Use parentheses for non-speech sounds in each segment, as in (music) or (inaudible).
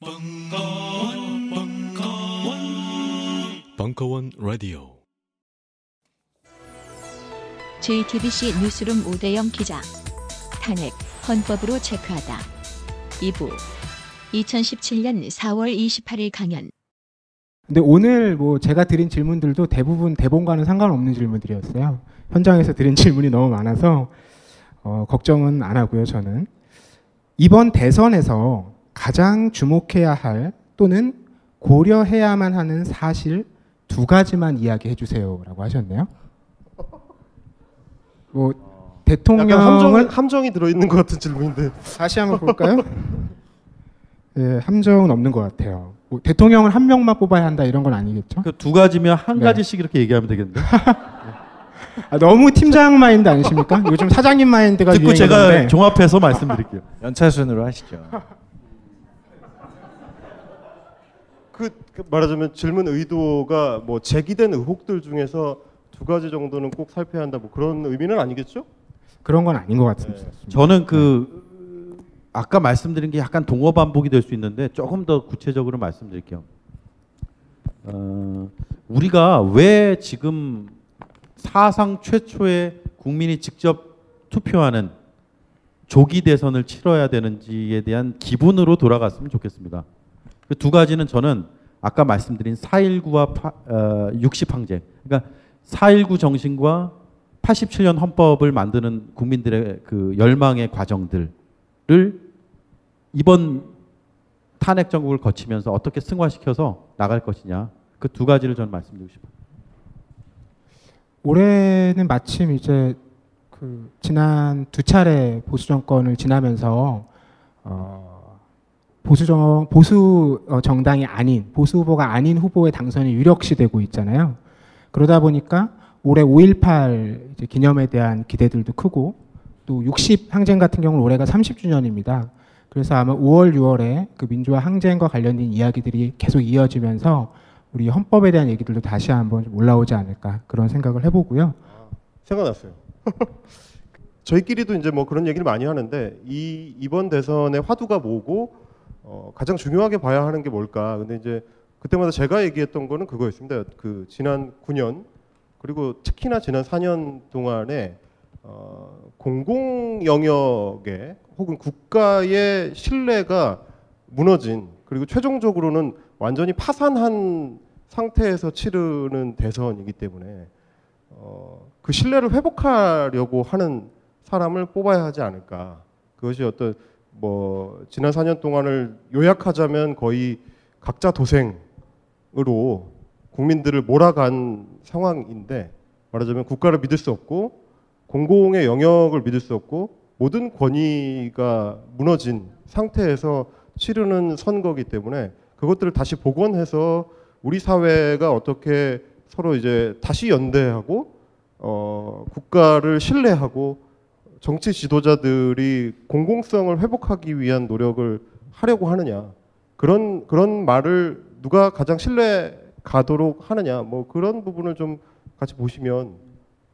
벙커원, 벙커원, 벙커원 라디오. JTBC 뉴스룸 오대영 기자. 탄핵 헌법으로 체크하다. 2부. 2017년 4월 28일 강연. 근데 오늘 뭐 제가 드린 질문들도 대부분 대본과는 상관없는 질문들이었어요. 현장에서 드린 질문이 너무 많아서 어, 걱정은 안 하고요. 저는 이번 대선에서 가장 주목해야 할 또는 고려해야만 하는 사실 두 가지만 이야기해 주세요라고 하셨네요. 뭐 대통령을 함정, 함정이 들어 있는 것 같은 질문인데 다시 한번 볼까요? 예, 함정은 없는 것 같아요. 뭐 대통령을 한 명만 뽑아야 한다 이런 건 아니겠죠? 그 두 가지면 한 네. 가지씩 이렇게 얘기하면 되겠는데. (laughs) 아, 너무 팀장 마인드 아니십니까? 요즘 사장님 마인드가 듣고 제가. 종합해서 말씀드릴게요. 연차순으로 하시죠. 그, 그 말하자면 질문 의도가 뭐 제기된 의혹들 중에서 두 가지 정도는 꼭 살펴야 한다 뭐 그런 의미는 아니겠죠? 그런 건 아닌 것 같습니다. 저는 그 아까 말씀드린 게 약간 동어 반복이 될 수 있는데 조금 더 구체적으로 말씀드릴게요. 어, 우리가 왜 지금 사상 최초의 국민이 직접 투표하는 조기 대선을 치러야 되는지에 대한 기본으로 돌아갔으면 좋겠습니다. 그 두 가지는 저는 아까 말씀드린 4.19와 파, 어, 60 항쟁, 그러니까 4.19 정신과 87년 헌법을 만드는 국민들의 그 열망의 과정들을 이번 탄핵 정국을 거치면서 어떻게 승화시켜서 나갈 것이냐 그 두 가지를 저는 말씀드리고 싶어요. 올해는 마침 이제 그 지난 두 차례 보수 정권을 지나면서 어, 보수 정 보수 어, 정당이 아닌 보수 후보가 아닌 후보의 당선이 유력시되고 있잖아요. 그러다 보니까 올해 5.18 이제 기념에 대한 기대들도 크고 또 60 항쟁 같은 경우는 올해가 30주년입니다. 그래서 아마 5월, 6월에 그 민주화 항쟁과 관련된 이야기들이 계속 이어지면서 우리 헌법에 대한 얘기들도 다시 한번 좀 올라오지 않을까 그런 생각을 해보고요. 생각났어요. (laughs) 저희끼리도 이제 뭐 그런 얘기를 많이 하는데 이 이번 대선의 화두가 뭐고 어, 가장 중요하게 봐야 하는 게 뭘까? 근데 이제 그때마다 제가 얘기했던 거는 그거였습니다. 그 지난 9년 그리고 특히나 지난 4년 동안에 어, 공공 영역에 혹은 국가의 신뢰가 무너진 그리고 최종적으로는 완전히 파산한 상태에서 치르는 대선이기 때문에 어, 그 신뢰를 회복하려고 하는 사람을 뽑아야 하지 않을까. 그것이 어떤 뭐 지난 4년 동안을 요약하자면 거의 각자 도생으로 국민들을 몰아간 상황인데 말하자면 국가를 믿을 수 없고 공공의 영역을 믿을 수 없고 모든 권위가 무너진 상태에서 치르는 선거기 때문에 그것들을 다시 복원해서 우리 사회가 어떻게 서로 이제 다시 연대하고 어, 국가를 신뢰하고 정치 지도자들이 공공성을 회복하기 위한 노력을 하려고 하느냐. 그런 그런 말을 누가 가장 신뢰 가도록 하느냐. 뭐 그런 부분을 좀 같이 보시면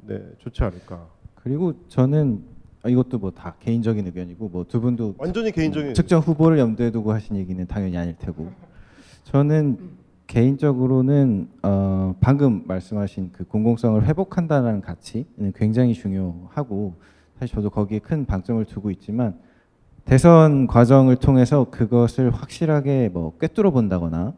네 좋지 않을까. 그리고 저는 아, 이것도 뭐 다 개인적인 의견이고 뭐 두 분도 완전히 개인적인 특정 후보를 염두에 두고 하신 얘기는 당연히 아닐 테고. 저는 개인적으로는 어, 방금 말씀하신 그 공공성을 회복한다는 가치는 굉장히 중요하고 사실 저도 거기에 큰 방점을 두고 있지만 대선 과정을 통해서 그것을 확실하게 뭐 꿰뚫어 본다거나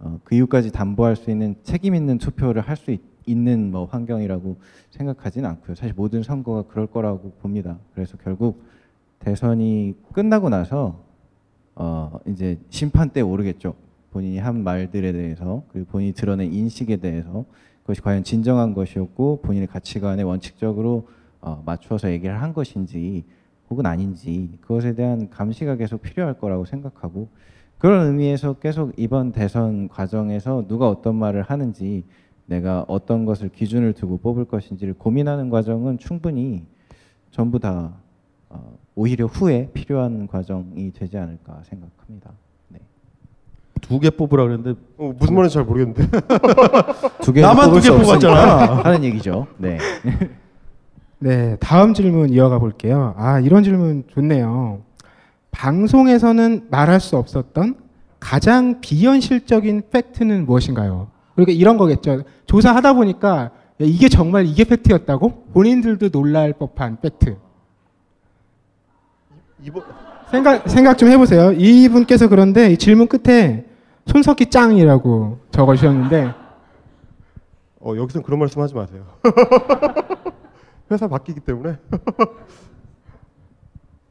어, 그 이유까지 담보할 수 있는 책임 있는 투표를 할 수 있는 뭐 환경이라고 생각하지는 않고요. 사실 모든 선거가 그럴 거라고 봅니다. 그래서 결국 대선이 끝나고 나서 어, 이제 심판대에 오르겠죠. 본인이 한 말들에 대해서 그리고 본인이 드러낸 인식에 대해서 그것이 과연 진정한 것이었고 본인의 가치관에 원칙적으로 어, 맞추어서 얘기를 한 것인지 혹은 아닌지 그것에 대한 감시가 계속 필요할 거라고 생각하고 그런 의미에서 계속 이번 대선 과정에서 누가 어떤 말을 하는지 내가 어떤 것을 기준을 두고 뽑을 것인지를 고민하는 과정은 충분히 전부 다 어, 오히려 후에 필요한 과정이 되지 않을까 생각합니다. 네. 두개 뽑으라 그랬는데 어, 무슨 말인지 잘 모르겠는데 두 개 나만 두개 수 없으니까 뽑았잖아. 하는 얘기죠. 네. (laughs) 네, 다음 질문 이어가 볼게요. 아, 이런 질문 좋네요. 방송에서는 말할 수 없었던 가장 비현실적인 팩트는 무엇인가요? 그러니까 이런 거겠죠. 조사하다 보니까 야, 이게 정말 이게 팩트였다고? 본인들도 놀랄 법한 팩트. 이번 생각 생각 좀 해보세요. 이분께서 그런데 이 질문 끝에 손석희 짱이라고 적어주셨는데 어, 여기선 그런 말씀 하지 마세요. (laughs) 회사 바뀌기 때문에. (laughs)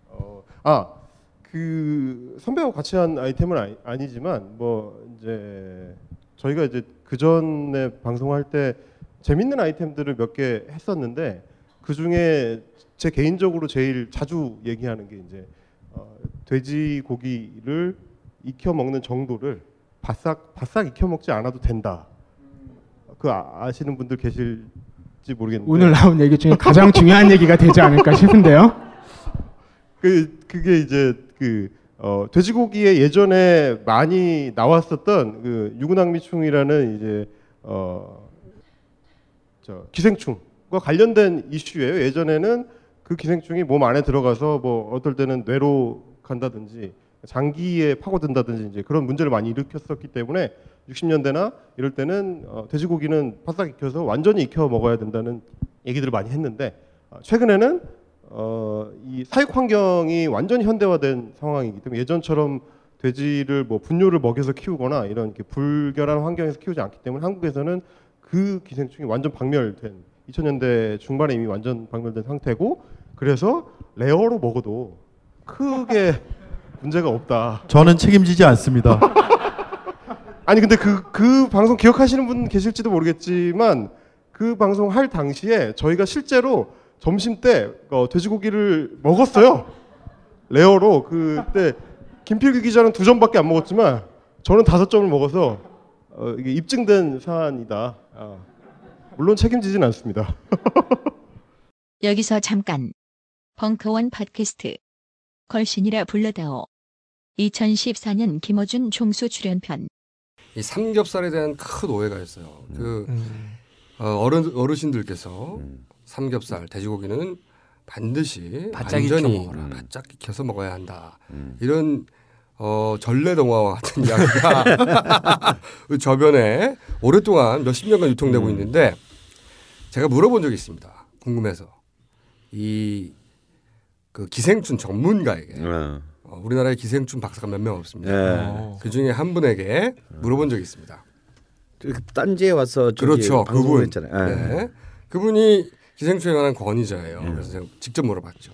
어, 아, 그 선배하고 같이 한 아이템은 아니, 아니 지만 뭐 이제 저희가 이제 그 전에 방송할 때 재밌는 아이템들을 몇 개 했었는데 그 중에 제 개인적으로 제일 자주 얘기하는 게 이제 어, 돼지고기를 익혀 먹는 정도를 바싹 바싹 익혀 먹지 않아도 된다. 그 아- 아시는 분들 계실 지 모르겠는데 오늘 나온 얘기 중에 가장 중요한 얘기가 되지 않을까 싶은데요. (laughs) 그 그게 이제 그 어, 돼지고기에 예전에 많이 나왔었던 그 유구낭미충이라는 이제 어, 저 기생충과 관련된 이슈예요. 예전에는 그 기생충이 몸 안에 들어가서 뭐 어떨 때는 뇌로 간다든지 장기에 파고든다든지 이제 그런 문제를 많이 일으켰었기 때문에 60년대나 이럴 때는 어, 돼지고기는 바싹 익혀서 완전히 익혀 먹어야 된다는 얘기들을 많이 했는데 어, 최근에는 어, 이 사육 환경이 완전히 현대화된 상황이기 때문에 예전처럼 돼지를 뭐 분뇨를 먹여서 키우거나 이런 이렇게 불결한 환경에서 키우지 않기 때문에 한국에서는 그 기생충이 완전 박멸된 2000년대 중반에 이미 완전 박멸된 상태고 그래서 rare로 먹어도 크게 (laughs) 문제가 없다. 저는 책임지지 않습니다. (laughs) 아니 근데 그그 방송 기억하시는 분 계실지도 모르겠지만 그 방송 할 당시에 저희가 실제로 점심 때 어, 돼지고기를 먹었어요. rare로 그때 김필규 기자는 두 점밖에 안 먹었지만 저는 다섯 점을 먹어서 어, 이게 입증된 사안이다. 아, 물론 책임지진 않습니다. (laughs) 여기서 잠깐. 벙커원 팟캐스트. 걸신이라 불러다오. 2014년 김어준 총수 출연편. 이 삼겹살에 대한 큰 오해가 있어요. 그 어, 어른 어르신들께서 삼겹살 돼지고기는 반드시 바짝 완전히 익혀 먹어라. 바짝 익혀서 먹어야 한다. 이런 어, 전래동화와 같은 이야기가 그 (laughs) 저변에 오랫동안 몇십 년간 유통되고 있는데 제가 물어본 적이 있습니다. 궁금해서 이 그 기생충 전문가에게 어. 어, 우리나라에 기생충 박사가 몇 명 없습니다. 예. 그 중에 한 분에게 물어본 적이 있습니다. 그 딴지에 와서 그렇죠. 그분. 했잖아요. 예. 네. 그분이 기생충에 관한 권위자예요. 그래서 제가 직접 물어봤죠.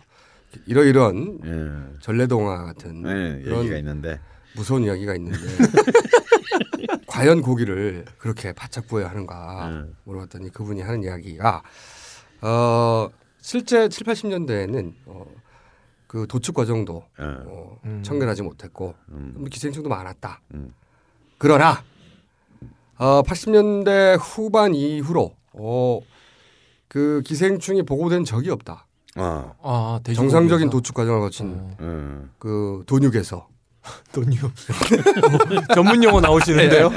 이러이런 예. 전래동화 같은 예, 그런 얘기가 있는데 무서운 이야기가 있는데 (laughs) 과연 고기를 그렇게 바짝 구워야 하는가 음. 물어봤더니 그분이 하는 이야기가 어, 실제 7, 80년대에는 어, 그 도축 과정도 예. 어, 청결하지 못했고 음. 기생충도 많았다. 음. 그러나 어, 80년대 후반 이후로 어, 그 기생충이 보고된 적이 없다. 어. 아, 돼지고기에서? 정상적인 도축 과정을 거친 어. 음. 그 돈육에서 (laughs) 돈요. (laughs) 전문 용어 나오시는데요.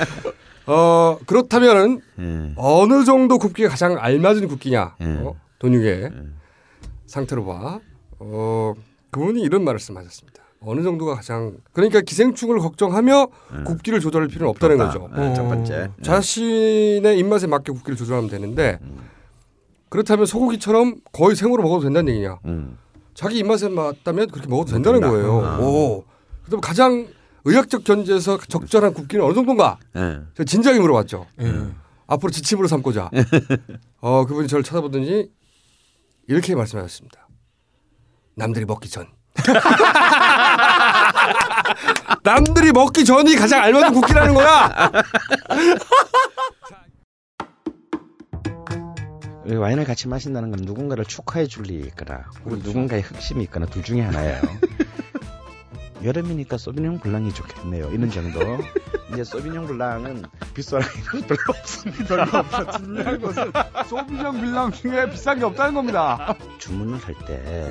어, 그렇다면은 예. 어느 정도 굽기가 가장 알맞은 굽기냐? 음. 어? 돈육의 상태로 봐. 어, 그분이 이런 말씀하셨습니다. 어느 정도가 가장 그러니까 기생충을 걱정하며 굽기를 조절할 필요는 없다는 거죠. 예, 첫 번째. 예. 자신의 입맛에 맞게 굽기를 조절하면 되는데 그렇다면 소고기처럼 거의 생으로 먹어도 된다는 얘기냐? 음. 자기 입맛에 맞다면 그렇게 먹어도 된다는 된다. 거예요. 아. 오. 그다음 가장 의학적 견지에서 적절한 굽기는 어느 정도인가? 예. 제가 진지하게 물어봤죠. 예. 앞으로 지침으로 삼고자. (laughs) 어, 그분이 저를 쳐다보더니 이렇게 말씀하셨습니다. 남들이 먹기 전. (laughs) 남들이 먹기 전이 가장 알맞은 굽기라는 거야. 이 와인을 같이 마신다는 건 누군가를 축하해 줄 일이 있거나 혹은 누군가의 흑심이 있거나 둘 중에 하나예요. (laughs) 여름이니까 소비뇽 블랑이 좋겠네요. 이런 정도. 이제 소비뇽 블랑은 비싸라기는 별로 없습니다. 별로 없어. 중요한 것은 소비뇽 빌랑 중에 비싼 게 없다는 겁니다. 주문을 할 때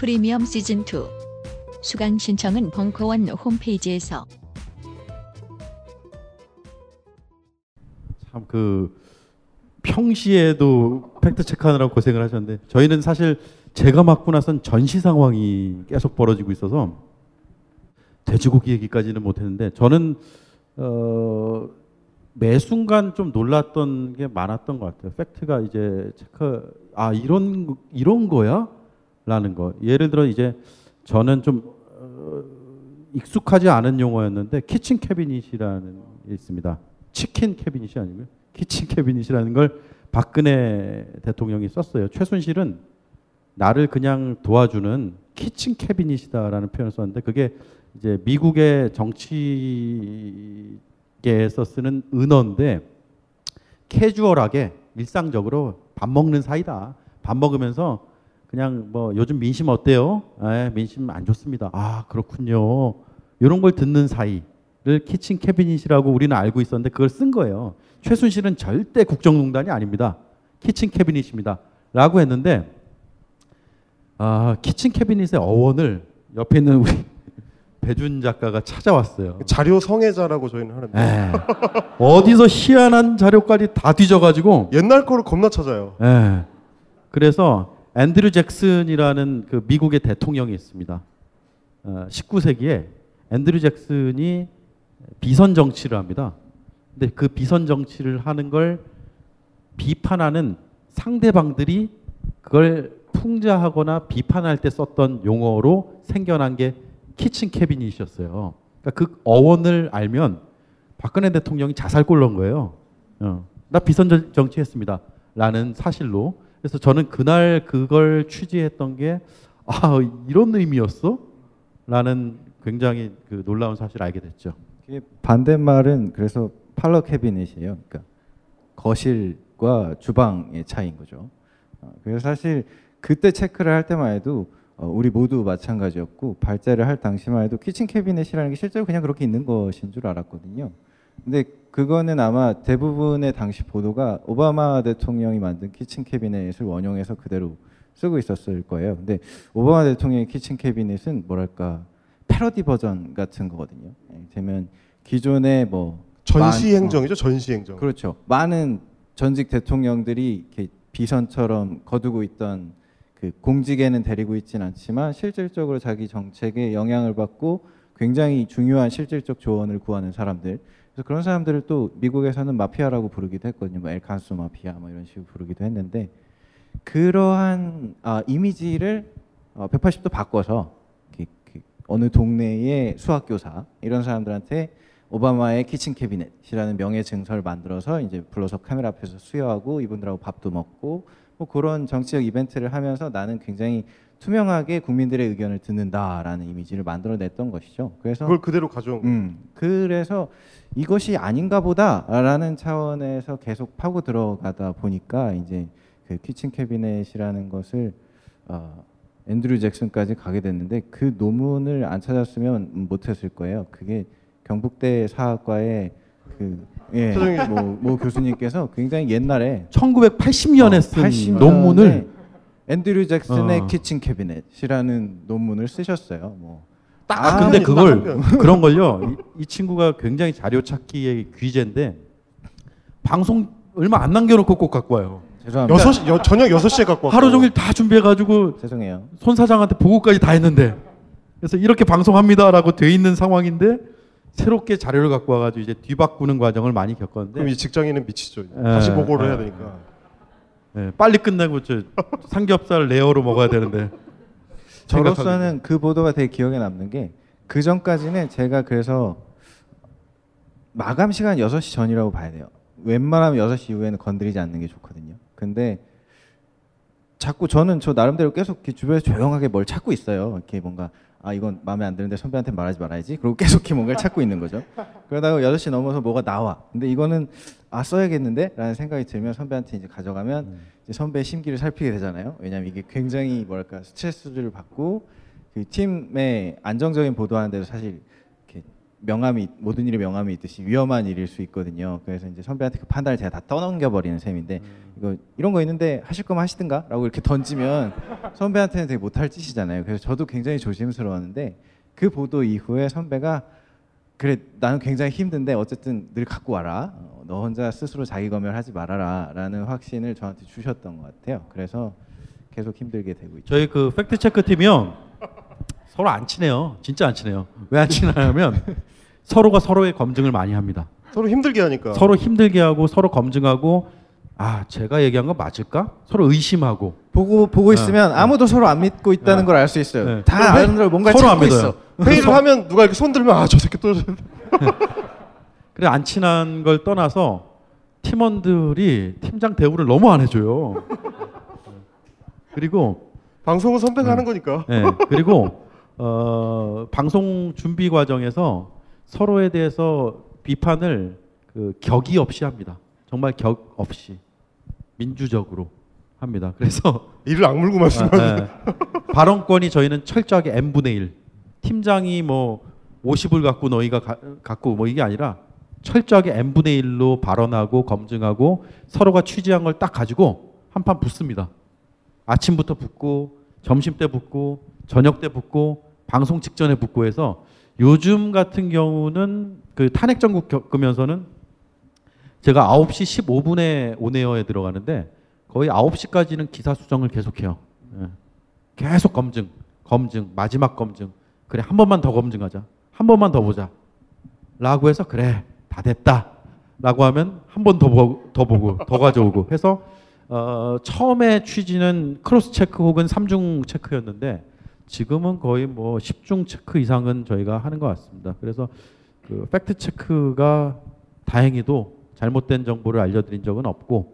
프리미엄 시즌 2 수강 신청은 벙커원 홈페이지에서. 참 그 평시에도 fact check하느라고 고생을 하셨는데 저희는 사실 제가 맡고 나선 전시 상황이 계속 벌어지고 있어서 돼지고기 얘기까지는 못했는데 저는 어, 매 순간 좀 놀랐던 게 많았던 것 같아요. fact가 이제 체크 아 이런 이런 거야 라는 거. 예를 들어 이제 저는 좀 어, 익숙하지 않은 용어였는데 kitchen cabinet이라는 게 있습니다. chicken cabinet이 아니고요. kitchen cabinet이라는 걸 박근혜 대통령이 썼어요. 최순실은 나를 그냥 도와주는 kitchen cabinet이다라는 표현을 썼는데 그게 이제 미국의 정치계에서 쓰는 은어인데 캐주얼하게 일상적으로 밥 먹는 사이다. 밥 먹으면서 그냥 뭐 요즘 민심 어때요? 에, 민심 안 좋습니다. 아 그렇군요. 이런 걸 듣는 사이를 kitchen cabinet이라고 우리는 알고 있었는데 그걸 쓴 거예요. 최순실은 절대 국정농단이 아닙니다. kitchen cabinet입니다. 라고 했는데 아 kitchen cabinet의 어원을 옆에 있는 우리 (laughs) 배준 작가가 찾아왔어요. 자료 성애자라고 저희는 하는데 에, 어디서 희한한 자료까지 다 뒤져가지고 옛날 거를 겁나 찾아요. 예. 그래서 앤드류 잭슨이라는 그 미국의 대통령이 있습니다. 어, 19세기에 앤드류 잭슨이 비선 정치를 합니다. 근데 그 비선 정치를 하는 걸 비판하는 상대방들이 그걸 풍자하거나 비판할 때 썼던 용어로 생겨난 게 키친 캐비닛이었어요. 그러니까 그 어원을 알면 박근혜 대통령이 자살골 넣은 거예요. 어. 나 비선 정치했습니다. 라는 사실로. 그래서 저는 그날 그걸 취재했던 게 아, 이런 의미였어? 라는 굉장히 그 놀라운 사실을 알게 됐죠. 반대말은 그래서 parlor cabinet이에요. 그러니까 거실과 주방의 차이인 거죠. 어, 그래서 사실 그때 체크를 할 때만 해도 어, 우리 모두 마찬가지였고 발제를 할 당시만 해도 kitchen cabinet이라는 게 실제로 그냥 그렇게 있는 것인 줄 알았거든요. 근데 그거는 아마 대부분의 당시 보도가 오바마 대통령이 만든 kitchen cabinet을 원용해서 그대로 쓰고 있었을 거예요. 근데 오바마 대통령의 키친 캐비넷은 뭐랄까 패러디 버전 같은 거거든요. 예, 되면 기존의 뭐 전시 많- 행정이죠, 어, 전시 행정. 그렇죠. 많은 전직 대통령들이 이렇게 비선처럼 거두고 있던 그 공직에는 데리고 있진 않지만 실질적으로 자기 정책에 영향을 받고 굉장히 중요한 실질적 조언을 구하는 사람들. 그래서 그런 사람들을 또 미국에서는 마피아라고 부르기도 했거든요. 뭐 엘칸소 마피아 뭐 이런 식으로 부르기도 했는데 그러한 아, 이미지를 어, 180도 바꿔서 어느 동네의 수학교사 이런 사람들한테 오바마의 키친 캐비넷이라는 명예 증서를 만들어서 이제 불러서 카메라 앞에서 수여하고 이분들하고 밥도 먹고 뭐 그런 정치적 이벤트를 하면서 나는 굉장히 투명하게 국민들의 의견을 듣는다라는 이미지를 만들어냈던 것이죠. 그래서 그걸 그대로 가져온 거예요. 음, 그래서 이것이 아닌가 보다라는 차원에서 계속 파고 들어가다 보니까 이제 그 kitchen cabinet이라는 것을 어, 앤드류 잭슨까지 가게 됐는데 그 논문을 안 찾았으면 못했을 거예요. 그게 경북대 사학과의 그 예, 뭐, 뭐 교수님께서 굉장히 옛날에 1980년에 쓴80 논문을 앤드류 잭슨의 어. kitchen cabinet이라는 논문을 쓰셨어요. 뭐. 딱 아, 근데 한 그걸 편. 그런 걸요. 이, 이 친구가 굉장히 자료 찾기의 귀재인데 방송 얼마 안 남겨놓고 꼭 갖고 와요. 죄송합니다. 여섯 시 여, 저녁 6시에 갖고 왔어요. 하루 종일 다 준비해가지고 죄송해요. 손 사장한테 보고까지 다 했는데 그래서 이렇게 방송합니다라고 돼 있는 상황인데 새롭게 자료를 갖고 와가지고 이제 뒤바꾸는 과정을 많이 겪었는데 그럼 이 직장인은 미치죠. 예, 다시 보고를 예. 해야 되니까. 예, 빨리 끝내고 저 삼겹살 rare로 먹어야 되는데 저로서는 그 보도가 되게 기억에 남는 게 그 전까지는 제가 그래서 마감 시간 6시 전이라고 봐야 돼요. 웬만하면 6시 이후에는 건드리지 않는 게 좋거든요. 근데 자꾸 저는 저 나름대로 계속 주변에서 조용하게 뭘 찾고 있어요. 이렇게 뭔가 아 이건 마음에 안 드는데 선배한테 말하지 말아야지. 그리고 계속 이렇게 뭔가를 찾고 있는 거죠. 그러다가 8시 넘어서 뭐가 나와. 근데 이거는 아 써야겠는데? 라는 생각이 들면 선배한테 이제 가져가면 이제 선배의 심기를 살피게 되잖아요. 왜냐하면 이게 굉장히 뭐랄까 스트레스를 받고 그 팀의 안정적인 보도하는 데도 사실 이렇게 명함이 모든 일에 명함이 있듯이 위험한 일일 수 있거든요. 그래서 이제 선배한테 그 판단을 제가 다 떠넘겨 버리는 셈인데 이거 이런 거 있는데 하실 거면 하시든가라고 이렇게 던지면 (laughs) 선배한테는 되게 못할 짓이잖아요. 그래서 저도 굉장히 조심스러웠는데 그 보도 이후에 선배가 그래 나는 굉장히 힘든데 어쨌든 늘 갖고 와라. 어, 너 혼자 스스로 자기 검열하지 말아라라는 확신을 저한테 주셨던 것 같아요. 그래서 계속 힘들게 되고 있죠. 저희 그 팩트 체크 팀이요 서로 안 친해요. 진짜 안 친해요. 왜 안 친하냐면 (laughs) 서로가 서로의 검증을 많이 합니다. 서로 힘들게 하니까. 서로 힘들게 하고 서로 검증하고 아 제가 얘기한 거 맞을까? 서로 의심하고 보고 보고 있으면 네. 아무도 서로 안 믿고 있다는 네. 걸알 수 있어요. 네. 다 회- 아는 걸 뭔가 서로 안 찾고 믿어요. 있어. 회의를 하면 누가 이렇게 손 들면 아 저 새끼 또 (laughs) 그래 안 친한 걸 떠나서 팀원들이 팀장 대우를 너무 안 해줘요. (laughs) 그리고 방송은 선배가 하는 거니까. 네, 그리고 어, 방송 준비 과정에서 서로에 대해서 비판을 그 격이 없이 합니다. 정말 격 없이 민주적으로 합니다. 그래서 (laughs) 이를 악물고 말씀하는. 아, 네. 발언권이 저희는 철저하게 n 분의 1. 팀장이 뭐 50을 갖고 너희가 가, 갖고 뭐 이게 아니라 철저하게 n 분의 1로 발언하고 검증하고 서로가 취재한 걸 딱 가지고 한 판 붙습니다. 아침부터 붙고 점심 때 붙고 저녁 때 붙고 방송 직전에 붙고 해서 요즘 같은 경우는 그 탄핵 전국 겪으면서는 제가 9시 15분에 온에어에 들어가는데 거의 9시까지는 기사 수정을 계속해요. 예. 계속 검증, 검증, 마지막 검증. 그래 한 번만 더 검증하자. 한 번만 더 보자. 라고 해서 그래 다 됐다. 라고 하면 한 번 더 보고, 더 보고 더 가져오고 해서 어, 처음에 취지는 크로스 체크 혹은 삼중 체크였는데 지금은 거의 뭐 10중 체크 이상은 저희가 하는 것 같습니다. 그래서 그 팩트 체크가 다행히도 잘못된 정보를 알려드린 적은 없고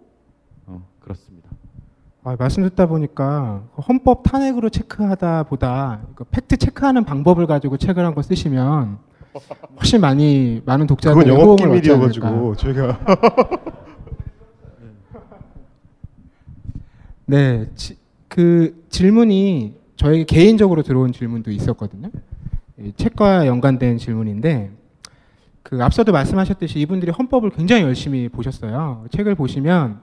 어, 그렇습니다. 아, 말씀 듣다 보니까 헌법 탄핵으로 체크하다 보다 그 팩트 체크하는 방법을 가지고 책을 한 권 쓰시면 훨씬 많이 많은 그건 독자들의 영업. 기밀이어가지고 저희가 (laughs) 네, 지- 그 질문이 저에게 개인적으로 들어온 질문도 있었거든요. 이 책과 연관된 질문인데 그 앞서도 말씀하셨듯이 이분들이 헌법을 굉장히 열심히 보셨어요. 책을 보시면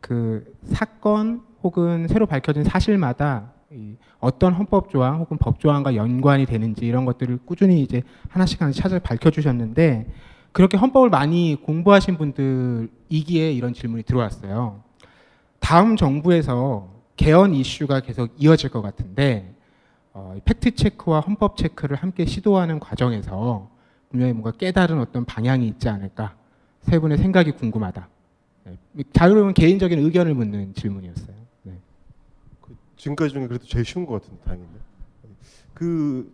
그 사건 혹은 새로 밝혀진 사실마다 이 어떤 헌법 조항 혹은 법 조항과 연관이 되는지 이런 것들을 꾸준히 이제 하나씩 하나씩 찾아 밝혀 주셨는데 그렇게 헌법을 많이 공부하신 분들이기에 이런 질문이 들어왔어요. 다음 정부에서 개헌 이슈가 계속 이어질 것 같은데 어, 팩트 체크와 헌법 체크를 함께 시도하는 과정에서 분명히 뭔가 깨달은 어떤 방향이 있지 않을까 세 분의 생각이 궁금하다. 네, 자유로운 개인적인 의견을 묻는 질문이었어요. 네. 지금까지 중에 그래도 제일 쉬운 것 같은데 다행인데. 그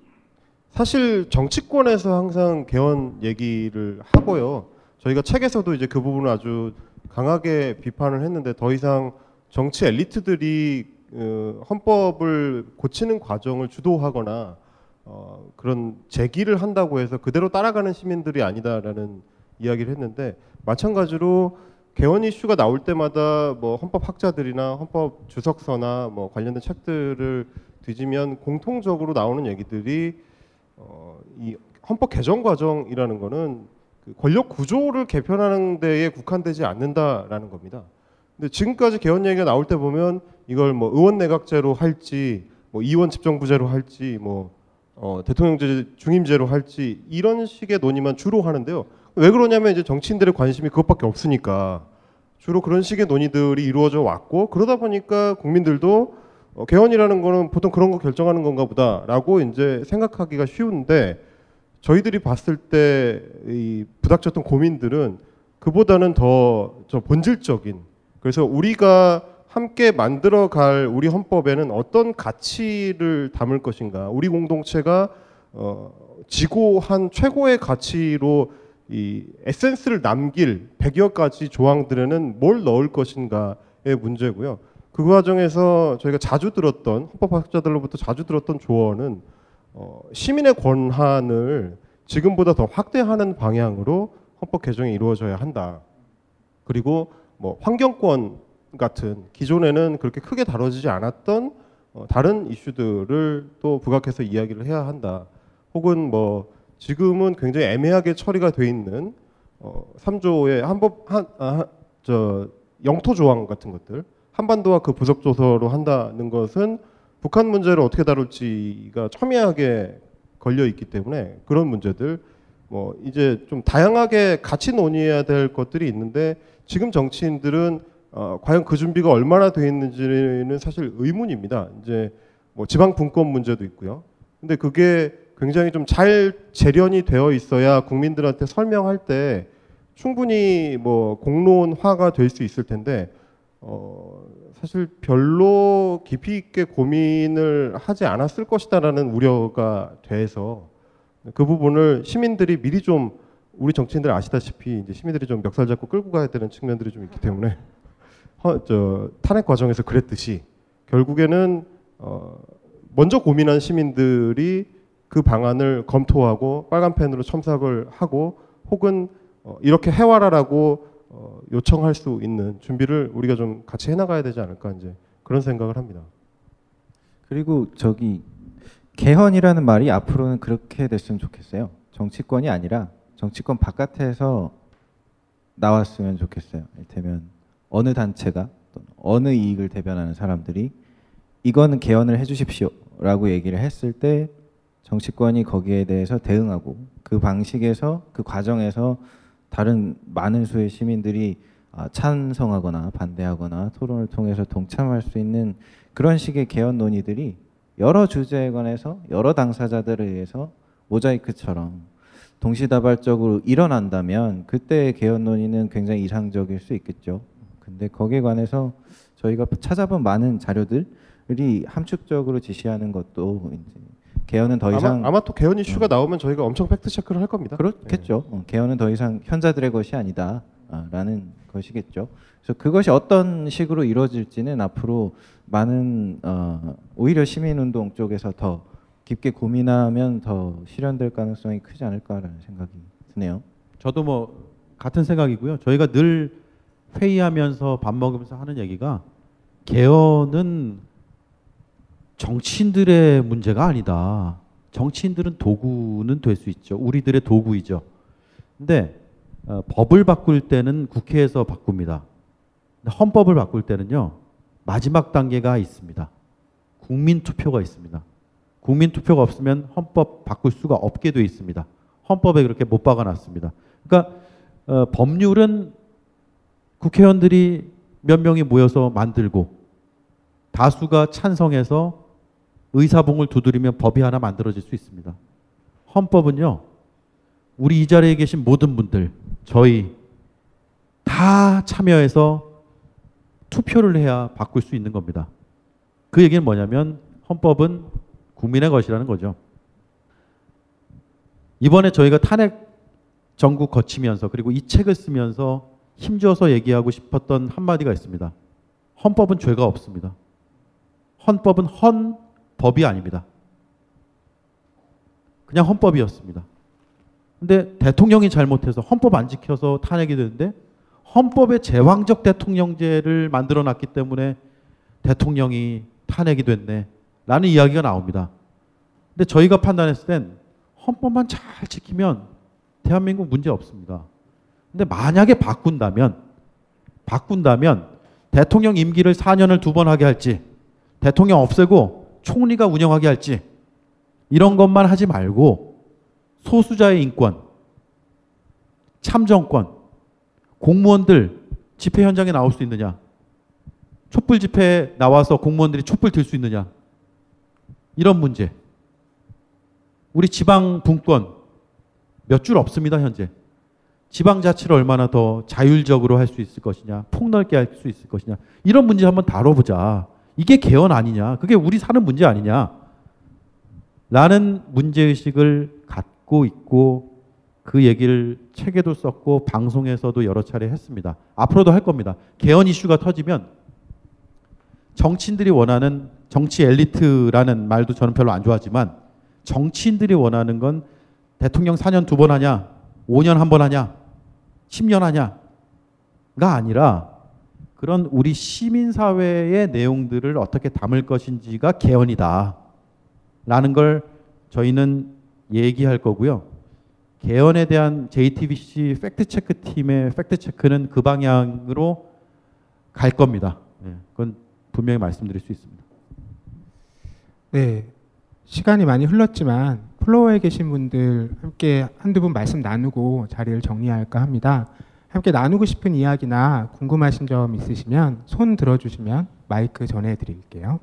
사실 정치권에서 항상 개헌 얘기를 하고요. 저희가 책에서도 이제 그 부분을 아주 강하게 비판을 했는데 더 이상 정치 엘리트들이 어, 헌법을 고치는 과정을 주도하거나 어, 그런 제기를 한다고 해서 그대로 따라가는 시민들이 아니다라는 이야기를 했는데 마찬가지로 개헌 이슈가 나올 때마다 뭐 헌법 학자들이나 헌법 주석서나 뭐 관련된 책들을 뒤지면 공통적으로 나오는 얘기들이 어, 이 헌법 개정 과정이라는 거는 그 권력 구조를 개편하는 데에 국한되지 않는다라는 겁니다. 근데 지금까지 개헌 얘기가 나올 때 보면 이걸 뭐 의원 내각제로 할지 뭐 이원 집정부제로 할지 뭐 어, 대통령제 중임제로 할지 이런 식의 논의만 주로 하는데요. 왜 그러냐면 이제 정치인들의 관심이 그것밖에 없으니까 주로 그런 식의 논의들이 이루어져 왔고 그러다 보니까 국민들도 어, 개헌이라는 거는 보통 그런 거 결정하는 건가 보다라고 이제 생각하기가 쉬운데 저희들이 봤을 때 이 부닥쳤던 고민들은 그보다는 더 저 본질적인 그래서 우리가 함께 만들어 갈 우리 헌법에는 어떤 가치를 담을 것인가 우리 공동체가 어, 지고한 최고의 가치로 이 에센스를 남길 100여 가지 조항들에는 뭘 넣을 것인가의 문제고요. 그 과정에서 저희가 자주 들었던 헌법학자들로부터 자주 들었던 조언은 어, 시민의 권한을 지금보다 더 확대하는 방향으로 헌법 개정이 이루어져야 한다. 그리고 뭐 환경권 같은 기존에는 그렇게 크게 다뤄지지 않았던 어, 다른 이슈들을 또 부각해서 이야기를 해야 한다. 혹은 뭐 지금은 굉장히 애매하게 처리가 돼 있는 어, 3조의 한법 한저 영토 조항 같은 것들 한반도와 그 부속 조서로 한다는 것은 북한 문제를 어떻게 다룰지가 첨예하게 걸려 있기 때문에 그런 문제들 뭐 이제 좀 다양하게 같이 논의해야 될 것들이 있는데 지금 정치인들은 어, 과연 그 준비가 얼마나 돼 있는지는 사실 의문입니다. 이제 뭐 지방 분권 문제도 있고요. 근데 그게 굉장히 좀 잘 재련이 되어 있어야 국민들한테 설명할 때 충분히 뭐 공론화가 될 수 있을 텐데 어, 사실 별로 깊이 있게 고민을 하지 않았을 것이다라는 우려가 돼서 그 부분을 시민들이 미리 좀 우리 정치인들 아시다시피 이제 시민들이 좀 멱살 잡고 끌고 가야 되는 측면들이 좀 있기 때문에 (laughs) 허, 저 탄핵 과정에서 그랬듯이 결국에는 어, 먼저 고민한 시민들이 그 방안을 검토하고 빨간 펜으로 첨삭을 하고 혹은 어, 이렇게 해와라라고 어, 요청할 수 있는 준비를 우리가 좀 같이 해나가야 되지 않을까 이제 그런 생각을 합니다. 그리고 저기 개헌이라는 말이 앞으로는 그렇게 됐으면 좋겠어요. 정치권이 아니라 정치권 바깥에서 나왔으면 좋겠어요. 이를테면 어느 단체가 어느 이익을 대변하는 사람들이 이거는 개헌을 해주십시오라고 얘기를 했을 때 정치권이 거기에 대해서 대응하고 그 방식에서 그 과정에서 다른 많은 수의 시민들이 아, 찬성하거나 반대하거나 토론을 통해서 동참할 수 있는 그런 식의 개헌 논의들이 여러 주제에 관해서 여러 당사자들에 의해서 모자이크처럼 동시다발적으로 일어난다면 그때의 개헌 논의는 굉장히 이상적일 수 있겠죠. 근데 거기에 관해서 저희가 찾아본 많은 자료들이 함축적으로 지시하는 것도 이제 개헌은 더 이상 아마, 아마 또 개헌 이슈가 어. 나오면 저희가 엄청 팩트 체크를 할 겁니다. 그렇겠죠. 네. 개헌은 더 이상 현자들의 것이 아니다라는 것이겠죠. 그래서 그것이 어떤 식으로 이루어질지는 앞으로 많은 어, 오히려 시민운동 쪽에서 더 깊게 고민하면 더 실현될 가능성이 크지 않을까라는 생각이 드네요. 저도 뭐 같은 생각이고요. 저희가 늘 회의하면서 밥 먹으면서 하는 얘기가 개헌은 정치인들의 문제가 아니다. 정치인들은 도구는 될 수 있죠. 우리들의 도구이죠. 근데 어, 법을 바꿀 때는 국회에서 바꿉니다. 헌법을 바꿀 때는요. 마지막 단계가 있습니다. 국민 투표가 있습니다. 국민 투표가 없으면 헌법 바꿀 수가 없게 돼 있습니다. 헌법에 그렇게 못 박아놨습니다. 그러니까 어, 법률은 국회의원들이 몇 명이 모여서 만들고 다수가 찬성해서 의사봉을 두드리면 법이 하나 만들어질 수 있습니다. 헌법은요. 우리 이 자리에 계신 모든 분들, 저희 다 참여해서 투표를 해야 바꿀 수 있는 겁니다. 그 얘기는 뭐냐면 헌법은 국민의 것이라는 거죠. 이번에 저희가 탄핵 전국 거치면서 그리고 이 책을 쓰면서 힘줘서 얘기하고 싶었던 한마디가 있습니다. 헌법은 죄가 없습니다. 헌법은 헌법이 아닙니다. 그냥 헌법이었습니다. 근데 대통령이 잘못해서 헌법 안 지켜서 탄핵이 되는데 헌법의 제왕적 대통령제를 만들어 놨기 때문에 대통령이 탄핵이 됐네. 라는 이야기가 나옵니다. 근데 저희가 판단했을 땐 헌법만 잘 지키면 대한민국 문제 없습니다. 근데 만약에 바꾼다면 바꾼다면 대통령 임기를 4년을 두 번 하게 할지 대통령 없애고 총리가 운영하게 할지 이런 것만 하지 말고 소수자의 인권, 참정권, 공무원들 집회 현장에 나올 수 있느냐? 촛불 집회에 나와서 공무원들이 촛불 들 수 있느냐? 이런 문제. 우리 지방 분권 몇 줄 없습니다, 현재. 지방 자치를 얼마나 더 자율적으로 할 수 있을 것이냐, 폭넓게 할 수 있을 것이냐, 이런 문제 한번 다뤄보자. 이게 개헌 아니냐, 그게 우리 사는 문제 아니냐, 라는 문제의식을 갖고 있고 그 얘기를 책에도 썼고 방송에서도 여러 차례 했습니다. 앞으로도 할 겁니다. 개헌 이슈가 터지면 정치인들이 원하는 정치 엘리트라는 말도 저는 별로 안 좋아하지만 정치인들이 원하는 건 대통령 4년 두 번 하냐, 5년 한 번 하냐, 10년 하냐가 아니라 그런 우리 시민 사회의 내용들을 어떻게 담을 것인지가 개헌이다. 라는 걸 저희는 얘기할 거고요. 개헌에 대한 JTBC 팩트 체크 팀의 팩트 체크는 그 방향으로 갈 겁니다. 예, 그건 분명히 말씀드릴 수 있습니다. 네. 시간이 많이 흘렀지만 플로어에 계신 분들 함께 한두 분 말씀 나누고 자리를 정리할까 합니다. 함께 나누고 싶은 이야기나 궁금하신 점 있으시면 손 들어주시면 마이크 전해드릴게요.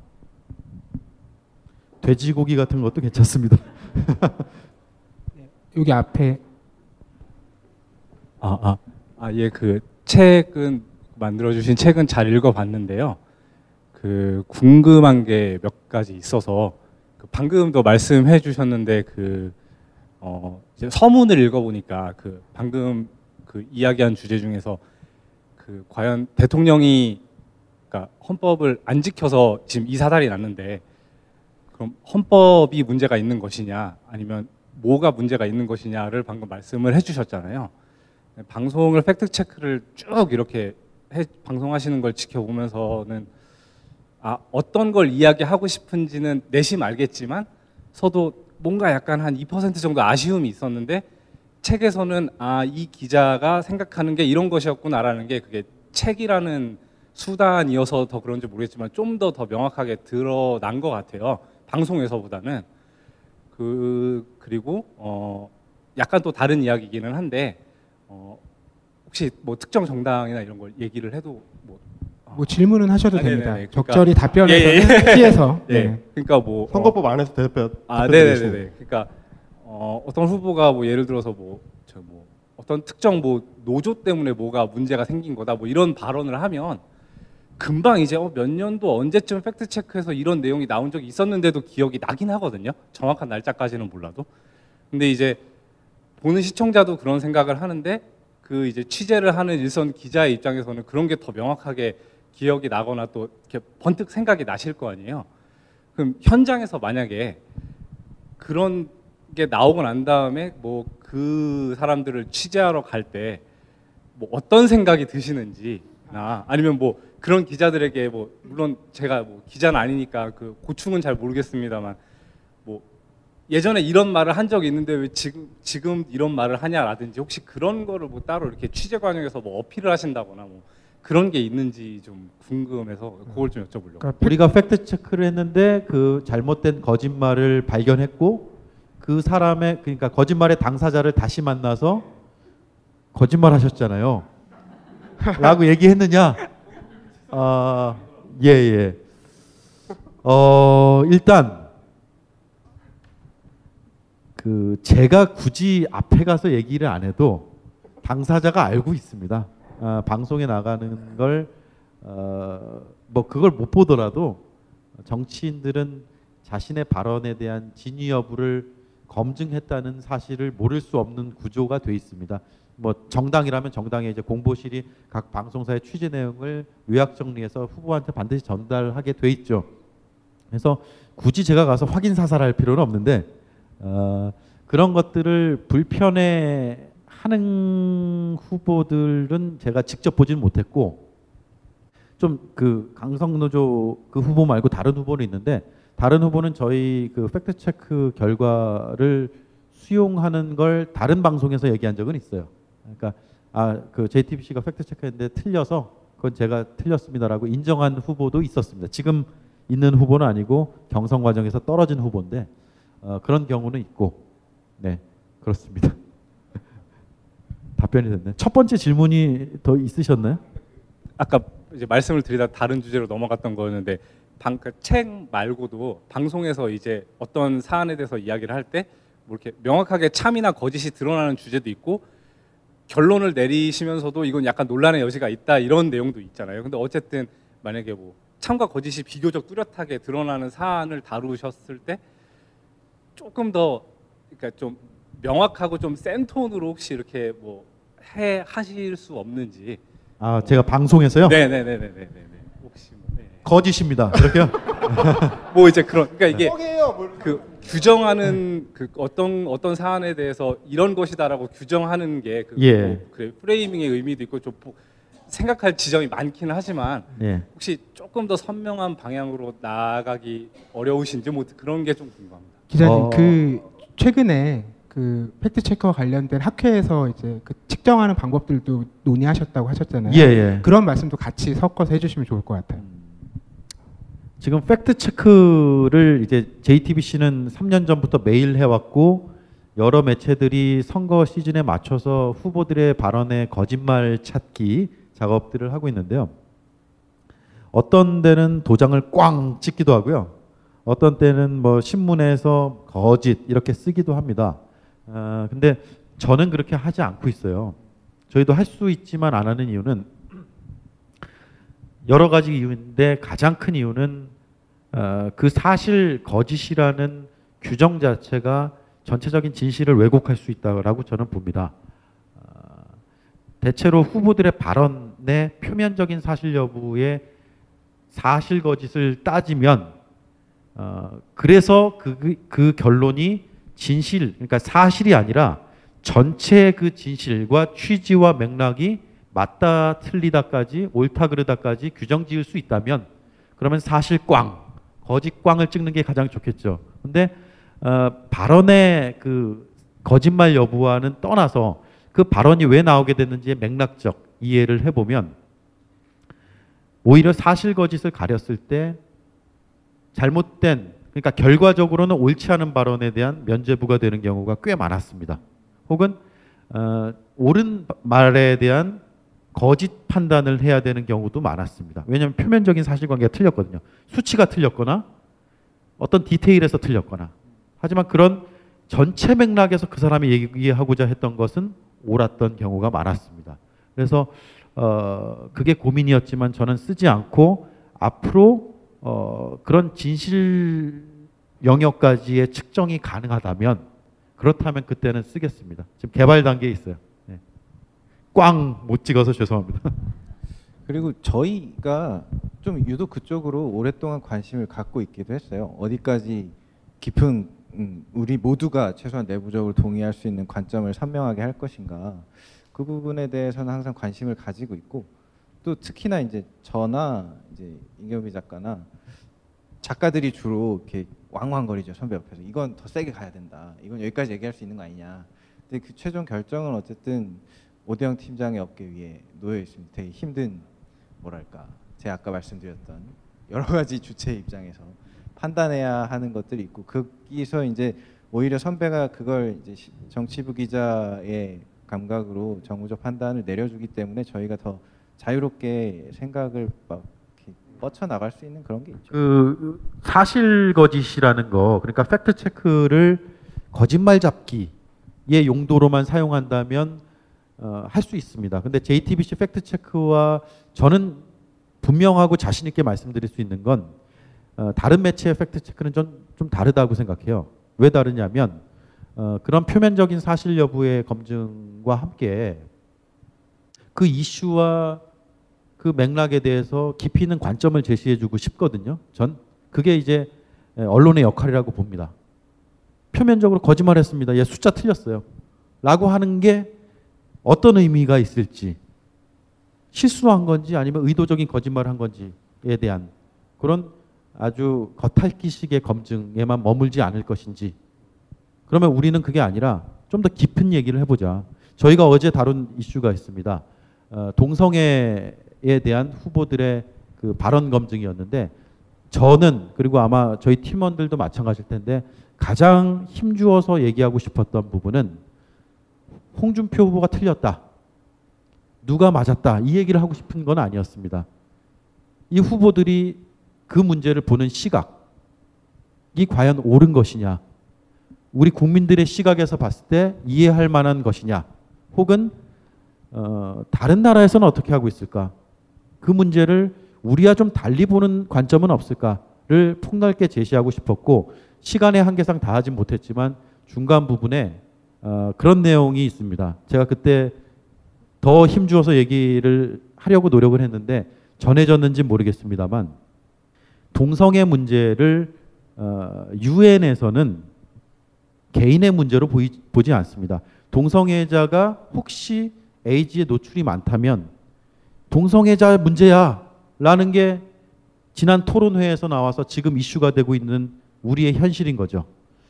돼지고기 같은 것도 괜찮습니다. (laughs) 여기 앞에 아, 아, 아, 예, 그 책은 만들어 주신 책은 잘 읽어 봤는데요. 그 궁금한 게 몇 가지 있어서 그 방금도 말씀해 주셨는데 그 어, 서문을 읽어보니까 그 방금 그 이야기한 주제 중에서 그 과연 대통령이 그러니까 헌법을 안 지켜서 지금 이 사달이 났는데 그럼 헌법이 문제가 있는 것이냐 아니면 뭐가 문제가 있는 것이냐를 방금 말씀을 해주셨잖아요. 방송을 팩트 체크를 쭉 이렇게 해, 방송하시는 걸 지켜보면서는 아, 어떤 걸 이야기하고 싶은지는 내심 알겠지만 서도 뭔가 약간 한 2% 정도 아쉬움이 있었는데 책에서는 아, 이 기자가 생각하는 게 이런 것이었구나라는 게 그게 책이라는 수단이어서 더 그런지 모르겠지만 좀 더 더 명확하게 드러난 것 같아요. 방송에서보다는 그 그리고 어 약간 또 다른 이야기기는 한데 어 혹시 뭐 특정 정당이나 이런 걸 얘기를 해도 뭐 뭐 질문은 하셔도 아, 됩니다. 네네네. 그러니까- 적절히 답변에서는 예, 예. 피해서. 네. (laughs) 네. 그러니까 뭐 선거법 안에서 대표 아, 대표되시는 네네 네. 그러니까 어, 어떤 후보가 뭐 예를 들어서 뭐저뭐 어떤 특정 뭐 노조 때문에 뭐가 문제가 생긴 거다 뭐 이런 발언을 하면 금방 이제 어, 몇 년도 언제쯤 팩트 체크해서 이런 내용이 나온 적이 있었는데도 기억이 나긴 하거든요. 정확한 날짜까지는 몰라도. 근데 이제 보는 시청자도 그런 생각을 하는데 그 이제 취재를 하는 일선 기자의 입장에서는 그런 게 더 명확하게 기억이 나거나 또 이렇게 번뜩 생각이 나실 거 아니에요. 그럼 현장에서 만약에 그런 게 나오고 난 다음에 뭐 그 사람들을 취재하러 갈 때 뭐 어떤 생각이 드시는지나 아니면 뭐 그런 기자들에게 뭐 물론 제가 뭐 기자는 아니니까 그 고충은 잘 모르겠습니다만 뭐 예전에 이런 말을 한 적이 있는데 왜 지금 지금 이런 말을 하냐라든지 혹시 그런 거를 뭐 따로 이렇게 취재 과정에서 뭐 어필을 하신다거나 뭐 그런 게 있는지 좀 궁금해서 그걸 좀 여쭤보려고. 그러니까 우리가 팩트 체크를 했는데 그 잘못된 거짓말을 발견했고 그 사람의 그러니까 거짓말의 당사자를 다시 만나서 거짓말 하셨잖아요. (laughs) 라고 얘기했느냐? 아, 예, 예. 어, 일단 그 제가 굳이 앞에 가서 얘기를 안 해도 당사자가 알고 있습니다. 아, 방송에 나가는 걸 어, 뭐 그걸 못 보더라도 정치인들은 자신의 발언에 대한 진위 여부를 검증했다는 사실을 모를 수 없는 구조가 돼 있습니다. 뭐 정당이라면 정당의 이제 공보실이 각 방송사의 취재 내용을 요약 정리해서 후보한테 반드시 전달하게 돼 있죠. 그래서 굳이 제가 가서 확인 사살할 필요는 없는데 어, 그런 것들을 불편해 하는 후보들은 제가 직접 보지는 못했고 좀 그 강성노조 그 후보 말고 다른 후보는 있는데 다른 후보는 저희 그 팩트 체크 결과를 수용하는 걸 다른 방송에서 얘기한 적은 있어요. 그러니까 아 그 JTBC가 팩트 체크했는데 틀려서 그건 제가 틀렸습니다라고 인정한 후보도 있었습니다. 지금 있는 후보는 아니고 경선 과정에서 떨어진 후보인데 어, 그런 경우는 있고 네 그렇습니다. 답변이 됐네. 첫 번째 질문이 더 있으셨나요? 아까 이제 말씀을 드리다 다른 주제로 넘어갔던 거였는데 방, 그책 말고도 방송에서 이제 어떤 사안에 대해서 이야기를 할 때 뭐 이렇게 명확하게 참이나 거짓이 드러나는 주제도 있고 결론을 내리시면서도 이건 약간 논란의 여지가 있다 이런 내용도 있잖아요. 근데 어쨌든 만약에 뭐 참과 거짓이 비교적 뚜렷하게 드러나는 사안을 다루셨을 때 조금 더 그러니까 좀 명확하고 좀 센 톤으로 혹시 이렇게 뭐 해 하실 수 없는지 아 제가 방송에서요? 네네네네네. 혹시 뭐, 네. 거짓입니다. 이렇게요? (laughs) 뭐 이제 그런 그러니까 이게. 그 규정하는 그 어떤 어떤 사안에 대해서 이런 것이다라고 규정하는 게그 예. 뭐 그래 프레이밍의 의미도 있고 좀 보- 생각할 지점이 많기는 하지만 예. 혹시 조금 더 선명한 방향으로 나아가기 어려우신지 뭐 그런 게 좀 궁금합니다. 기자님 어. 그 최근에 그 팩트 체크와 관련된 학회에서 이제 그 측정하는 방법들도 논의하셨다고 하셨잖아요. 예, 예. 그런 말씀도 같이 섞어서 해주시면 좋을 것 같아요. 지금 팩트 체크를 이제 JTBC는 3년 전부터 매일 해왔고 여러 매체들이 선거 시즌에 맞춰서 후보들의 발언에 거짓말 찾기 작업들을 하고 있는데요. 어떤 데는 도장을 꽝 찍기도 하고요. 어떤 때는 뭐 신문에서 거짓 이렇게 쓰기도 합니다. 아, 근데 저는 그렇게 하지 않고 있어요. 저희도 할 수 있지만 안 하는 이유는 여러 가지 이유인데 가장 큰 이유는 어, 그 사실 거짓이라는 규정 자체가 전체적인 진실을 왜곡할 수 있다고 저는 봅니다. 어, 대체로 후보들의 발언의 표면적인 사실 여부에 사실 거짓을 따지면 어, 그래서 그, 그, 그 결론이 진실, 그러니까 사실이 아니라 전체 그 진실과 취지와 맥락이 맞다 틀리다까지 옳다 그르다까지 규정 지을 수 있다면 그러면 사실 꽝, 거짓 꽝을 찍는 게 가장 좋겠죠. 근데 어, 발언의 그 거짓말 여부와는 떠나서 그 발언이 왜 나오게 됐는지의 맥락적 이해를 해보면 오히려 사실 거짓을 가렸을 때 잘못된 그러니까 결과적으로는 옳지 않은 발언에 대한 면죄부가 되는 경우가 꽤 많았습니다. 혹은 어, 옳은 말에 대한 거짓 판단을 해야 되는 경우도 많았습니다. 왜냐하면 표면적인 사실관계가 틀렸거든요. 수치가 틀렸거나 어떤 디테일에서 틀렸거나 하지만 그런 전체 맥락에서 그 사람이 얘기하고자 했던 것은 옳았던 경우가 많았습니다. 그래서 어, 그게 고민이었지만 저는 쓰지 않고 앞으로 어, 그런 진실 영역까지의 측정이 가능하다면 그렇다면 그때는 쓰겠습니다. 지금 개발 단계에 있어요. 네. 꽝못 찍어서 죄송합니다. (laughs) 그리고 저희가 좀 유독 그쪽으로 오랫동안 관심을 갖고 있기도 했어요. 어디까지 깊은 음, 우리 모두가 최소한 내부적으로 동의할 수 있는 관점을 선명하게 할 것인가 그 부분에 대해서는 항상 관심을 가지고 있고 또 특히나 이제 저나 이제 임경비 작가나 작가들이 주로 이렇게 왕왕거리죠 선배 옆에서 이건 더 세게 가야 된다. 이건 여기까지 얘기할 수 있는 거 아니냐. 근데 그 최종 결정은 어쨌든 오대영 팀장의 어깨 위에 놓여 있습니다. 되게 힘든 뭐랄까 제가 아까 말씀드렸던 여러 가지 주체 입장에서 판단해야 하는 것들이 있고 거기서 이제 오히려 선배가 그걸 이제 시- 정치부 기자의 감각으로 정무적 판단을 내려주기 때문에 저희가 더 자유롭게 생각을 막 뻗쳐 나갈 수 있는 그런 게 있죠. 그 사실 거짓이라는 거 그러니까 팩트 체크를 거짓말 잡기의 용도로만 사용한다면 어, 할 수 있습니다. 근데 JTBC 팩트 체크와 저는 분명하고 자신 있게 말씀드릴 수 있는 건 어, 다른 매체의 팩트 체크는 좀, 좀 다르다고 생각해요. 왜 다르냐면 어, 그런 표면적인 사실 여부의 검증과 함께 그 이슈와 그 맥락에 대해서 깊이 있는 관점을 제시해주고 싶거든요. 전 그게 이제 에, 언론의 역할이라고 봅니다. 표면적으로 거짓말했습니다. 얘 숫자 틀렸어요. 라고 하는 게 어떤 의미가 있을지 실수한 건지 아니면 의도적인 거짓말을 한 건지에 대한 그런 아주 겉핥기식의 검증에만 머물지 않을 것인지 그러면 우리는 그게 아니라 좀 더 깊은 얘기를 해보자. 저희가 어제 다룬 이슈가 있습니다. 어, 동성애 에 대한 후보들의 그 발언 검증이었는데 저는 그리고 아마 저희 팀원들도 마찬가지일 텐데 가장 힘주어서 얘기하고 싶었던 부분은 홍준표 후보가 틀렸다. 누가 맞았다. 이 얘기를 하고 싶은 건 아니었습니다. 이 후보들이 그 문제를 보는 시각이 과연 옳은 것이냐. 우리 국민들의 시각에서 봤을 때 이해할 만한 것이냐. 혹은 어, 다른 나라에서는 어떻게 하고 있을까? 그 문제를 우리와 좀 달리 보는 관점은 없을까를 폭넓게 제시하고 싶었고 시간의 한계상 다 하진 못했지만 중간 부분에 어, 그런 내용이 있습니다. 제가 그때 더 힘주어서 얘기를 하려고 노력을 했는데 전해졌는지 모르겠습니다만 동성애 문제를 어, 유엔에서는 개인의 문제로 보이, 보지 않습니다. 동성애자가 혹시 에이즈에 노출이 많다면 동성애자 문제야 라는 게 지난 토론회에서 나와서 지금 이슈가 되고 있는 우리의 현실인 거죠.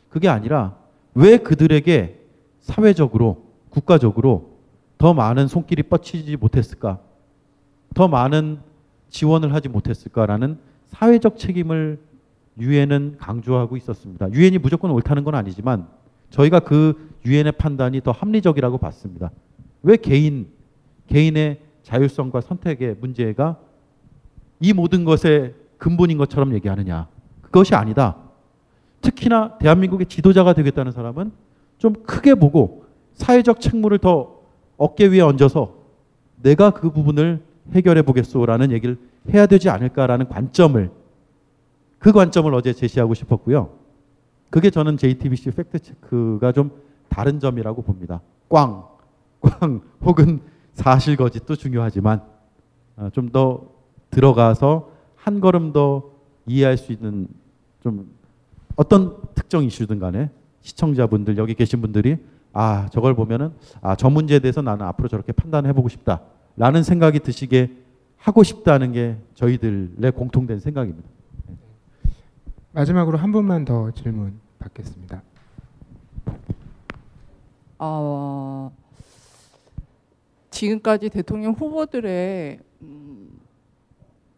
그게 아니라 왜 그들에게 사회적으로 국가적으로 더 많은 손길이 뻗치지 못했을까? 더 많은 지원을 하지 못했을까라는 사회적 책임을 유엔은 강조하고 있었습니다. 유엔이 무조건 옳다는 건 아니지만 저희가 그 유엔의 판단이 더 합리적이라고 봤습니다. 왜 개인 개인의 자율성과 선택의 문제가 이 모든 것의 근본인 것처럼 얘기하느냐? 그것이 아니다. 특히나 대한민국의 지도자가 되겠다는 사람은 좀 크게 보고 사회적 책무를 더 어깨 위에 얹어서 내가 그 부분을 해결해 보겠소라는 얘기를 해야 되지 않을까라는 관점을 그 관점을 어제 제시하고 싶었고요. 그게 저는 JTBC 팩트 체크가 좀 다른 점이라고 봅니다. 꽝, (laughs) 꽝 혹은 사실 거짓도 중요하지만 어, 좀더 들어가서 한 걸음 더 이해할 수 있는 좀 어떤 특정 이슈든 간에 시청자분들 여기 계신 분들이 아 저걸 보면은 아 저 문제에 대해서 나는 앞으로 저렇게 판단해 보고 싶다라는 생각이 드시게 하고 싶다는 게 저희들의 공통된 생각입니다. 마지막으로 한 분만 더 질문 받겠습니다. 어, 지금까지 대통령 후보들의 음,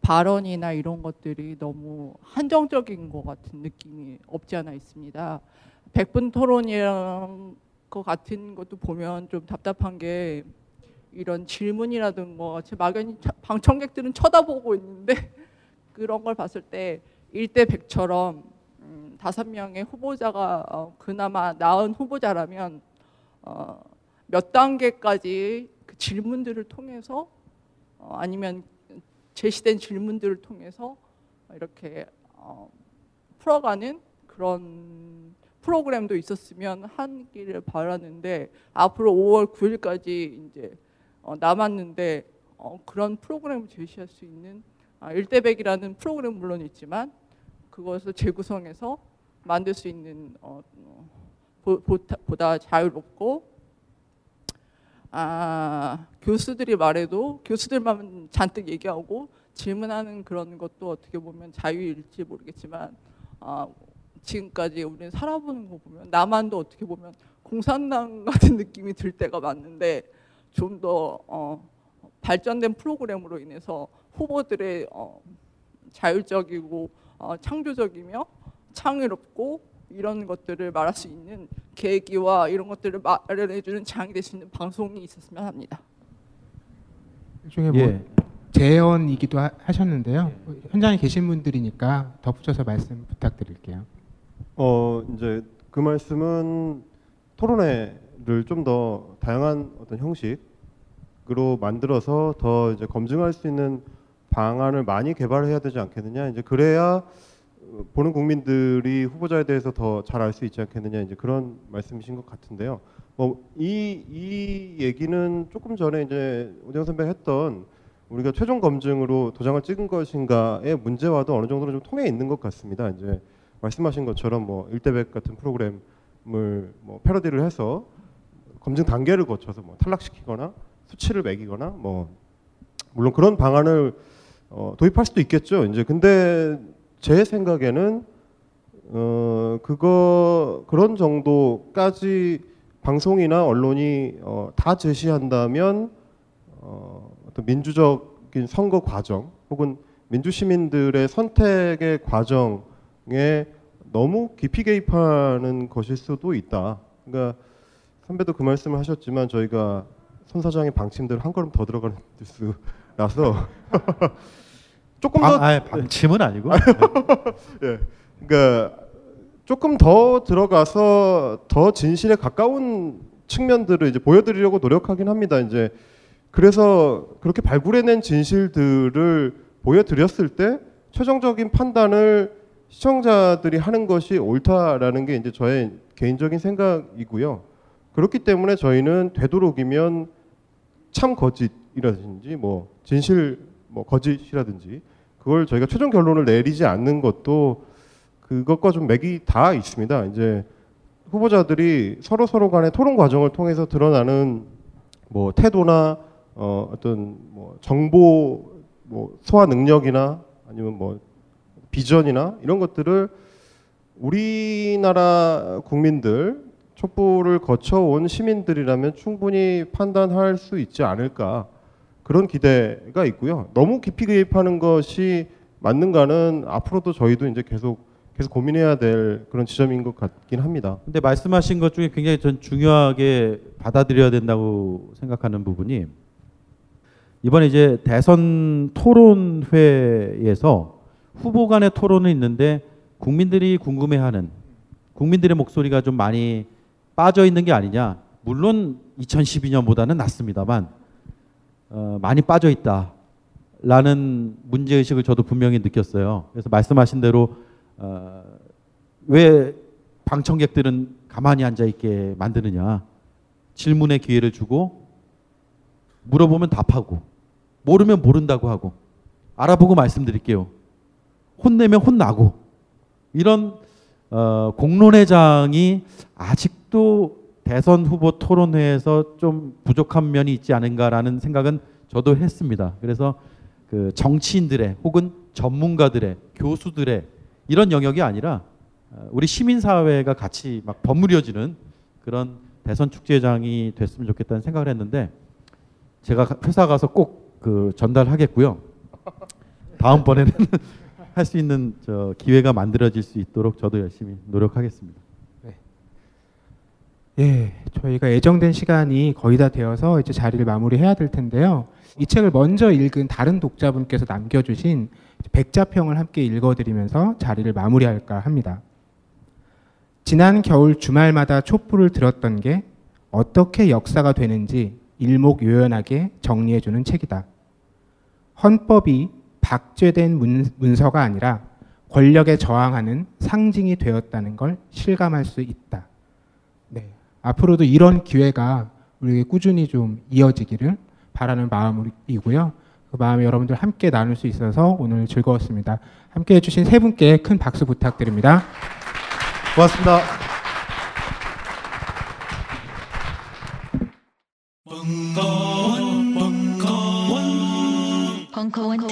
발언이나 이런 것들이 너무 한정적인 것 같은 느낌이 없지 않아 있습니다. 백분 토론이랑 것 같은 것도 보면 좀 답답한 게 이런 질문이라든가 제 막연히 방청객들은 쳐다보고 있는데 (laughs) 그런 걸 봤을 때 1대 100처럼 음, 다섯 명의 후보자가 어, 그나마 나은 후보자라면 어, 몇 단계까지 그 질문들을 통해서 어, 아니면 제시된 질문들을 통해서 이렇게 어, 풀어가는 그런 프로그램도 있었으면 하기를 바라는데 앞으로 5월 9일까지 이제 어, 남았는데 어, 그런 프로그램을 제시할 수 있는 아, 1대100이라는 프로그램 물론 있지만 그것을 재구성해서 만들 수 있는 어, 보, 보다 자유롭고 아, 교수들이 말해도 교수들만 잔뜩 얘기하고 질문하는 그런 것도 어떻게 보면 자유일지 모르겠지만 아, 지금까지 우리는 살아보는 거 보면 남한도 어떻게 보면 공산당 (laughs) 같은 느낌이 들 때가 많는데 좀더 어, 발전된 프로그램으로 인해서 후보들의 어, 자율적이고 어, 창조적이며 창의롭고 이런 것들을 말할 수 있는 계기와 이런 것들을 마련해주는 장이 될 수 있는 방송이 있었으면 합니다. 일종의 뭐 예. 재연이기도 하, 하셨는데요. 현장에 계신 분들이니까 덧붙여서 말씀 부탁드릴게요. 어 이제 그 말씀은 토론회를 좀 더 다양한 어떤 형식으로 만들어서 더 이제 검증할 수 있는 방안을 많이 개발해야 되지 않겠느냐. 이제 그래야 보는 국민들이 후보자에 대해서 더 잘 알 수 있지 않겠느냐. 이제 그런 말씀이신 것 같은데요. 뭐이이 이 얘기는 조금 전에 이제 오정 선배가 했던 우리가 최종 검증으로 도장을 찍은 것인가의 문제와도 어느 정도는 좀 통해 있는 것 같습니다. 이제 말씀하신 것처럼 뭐 일대백 같은 프로그램을 뭐 패러디를 해서 검증 단계를 거쳐서 뭐 탈락시키거나 수치를 매기거나 뭐 물론 그런 방안을 어, 도입할 수도 있겠죠. 이제 근데 제 생각에는 어 그거 그런 정도까지 방송이나 언론이 어, 다 제시한다면 어, 어떤 민주적인 선거 과정 혹은 민주 시민들의 선택의 과정에 너무 깊이 개입하는 것일 수도 있다. 그러니까 선배도 그 말씀을 하셨지만 저희가 손 사장의 방침대로 한 걸음 더 들어가는 (laughs) 뉴스라서 조금 더 아, 방침은 아니고. (laughs) 예. 그러니까 조금 더 들어가서 더 진실에 가까운 측면들을 이제 보여드리려고 노력하긴 합니다. 이제 그래서 그렇게 발굴해낸 진실들을 보여드렸을 때 최종적인 판단을 시청자들이 하는 것이 옳다라는 게 이제 저의 개인적인 생각이고요. 그렇기 때문에 저희는 되도록이면 참 거짓이라든지 뭐 진실 뭐 거짓이라든지 그걸 저희가 최종 결론을 내리지 않는 것도 그것과 좀 맥이 다 있습니다. 이제 후보자들이 서로 서로 간의 토론 과정을 통해서 드러나는 뭐 태도나 어, 어떤 뭐 정보 뭐 소화 능력이나 아니면 뭐 비전이나 이런 것들을 우리나라 국민들 촛불을 거쳐온 시민들이라면 충분히 판단할 수 있지 않을까 그런 기대가 있고요. 너무 깊이 개입하는 것이 맞는가는 앞으로도 저희도 이제 계속 계속 고민해야 될 그런 지점인 것 같긴 합니다. 근데 말씀하신 것 중에 굉장히 전 중요하게 받아들여야 된다고 생각하는 부분이 이번에 이제 대선 토론회에서 후보 간의 토론은 있는데 국민들이 궁금해하는 국민들의 목소리가 좀 많이 빠져 있는 게 아니냐. 물론 2012년보다는 낫습니다만 어, 많이 빠져 있다라는 문제 의식을 저도 분명히 느꼈어요. 그래서 말씀하신 대로 어, 왜 방청객들은 가만히 앉아 있게 만드느냐. 질문의 기회를 주고 물어보면 답하고 모르면 모른다고 하고 알아보고 말씀드릴게요. 혼내면 혼나고 이런 어, 공론회장이 아직도 대선 후보 토론회에서 좀 부족한 면이 있지 않은가라는 생각은 저도 했습니다. 그래서 그 정치인들의 혹은 전문가들의 교수들의 이런 영역이 아니라 어, 우리 시민 사회가 같이 막 버무려지는 그런 대선 축제장이 됐으면 좋겠다는 생각을 했는데 제가 회사 가서 꼭 그 전달하겠고요. 다음번에는 (laughs) 할 수 있는 저 기회가 만들어질 수 있도록 저도 열심히 노력하겠습니다. 예, 저희가 예정된 시간이 거의 다 되어서 이제 자리를 마무리해야 될 텐데요. 이 책을 먼저 읽은 다른 독자분께서 남겨주신 백자평을 함께 읽어드리면서 자리를 마무리할까 합니다. 지난 겨울 주말마다 촛불을 들었던 게 어떻게 역사가 되는지 일목요연하게 정리해주는 책이다. 헌법이 박제된 문, 문서가 아니라 권력에 저항하는 상징이 되었다는 걸 실감할 수 있다. 네. 앞으로도 이런 기회가 우리에게 꾸준히 좀 이어지기를 바라는 마음이고요. 그 마음에 여러분들 함께 나눌 수 있어서 오늘 즐거웠습니다. 함께 해주신 세 분께 큰 박수 부탁드립니다. 고맙습니다. 벙커원, 벙커원, 벙커원.